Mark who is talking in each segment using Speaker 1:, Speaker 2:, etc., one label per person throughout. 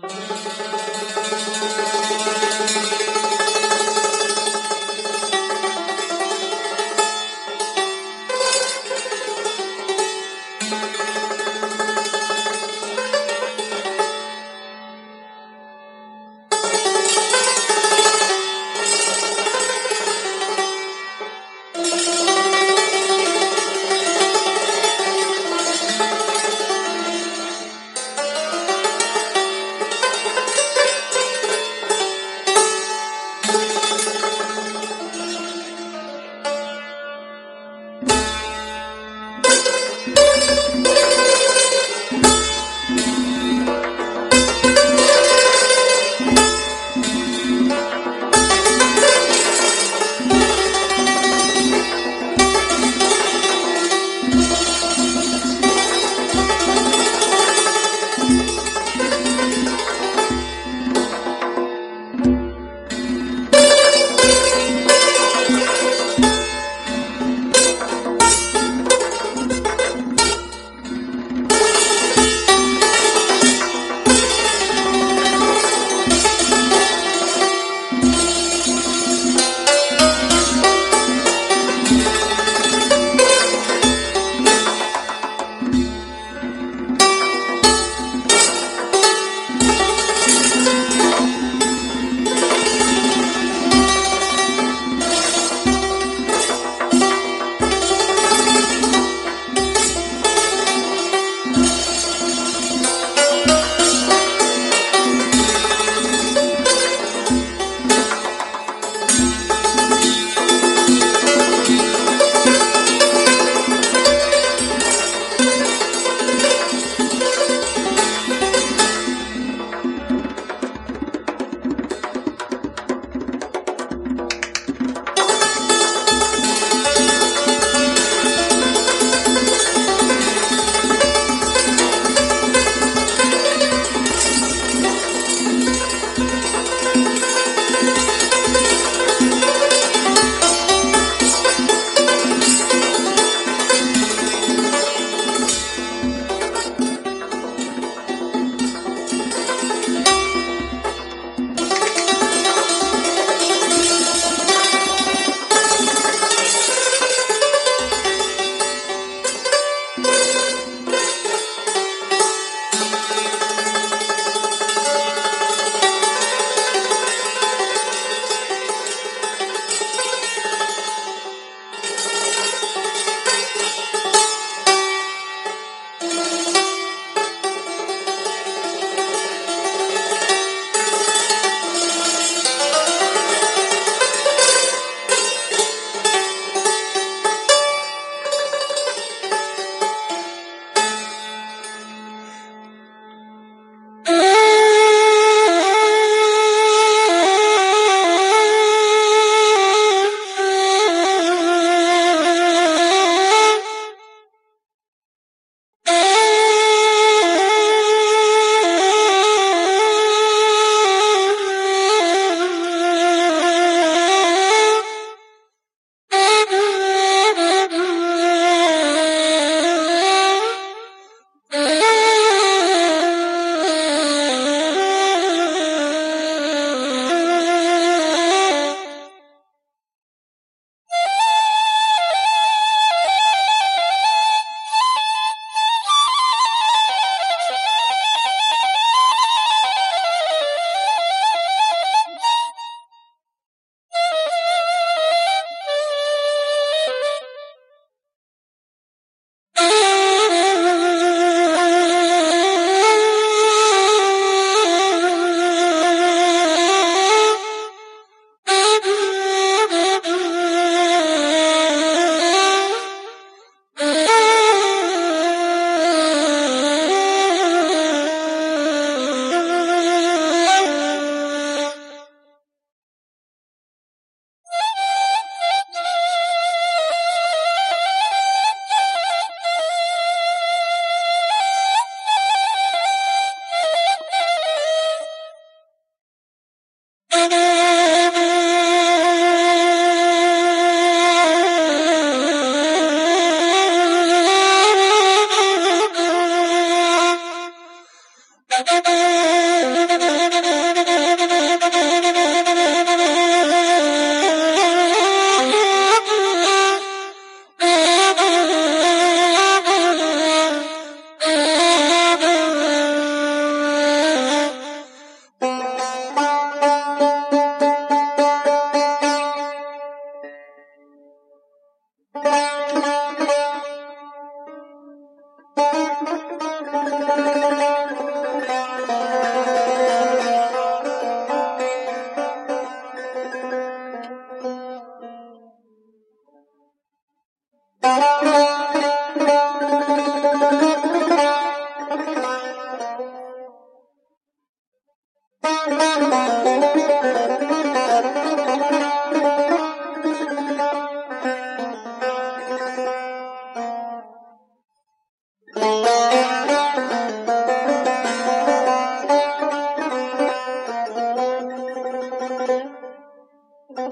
Speaker 1: Thank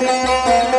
Speaker 1: Música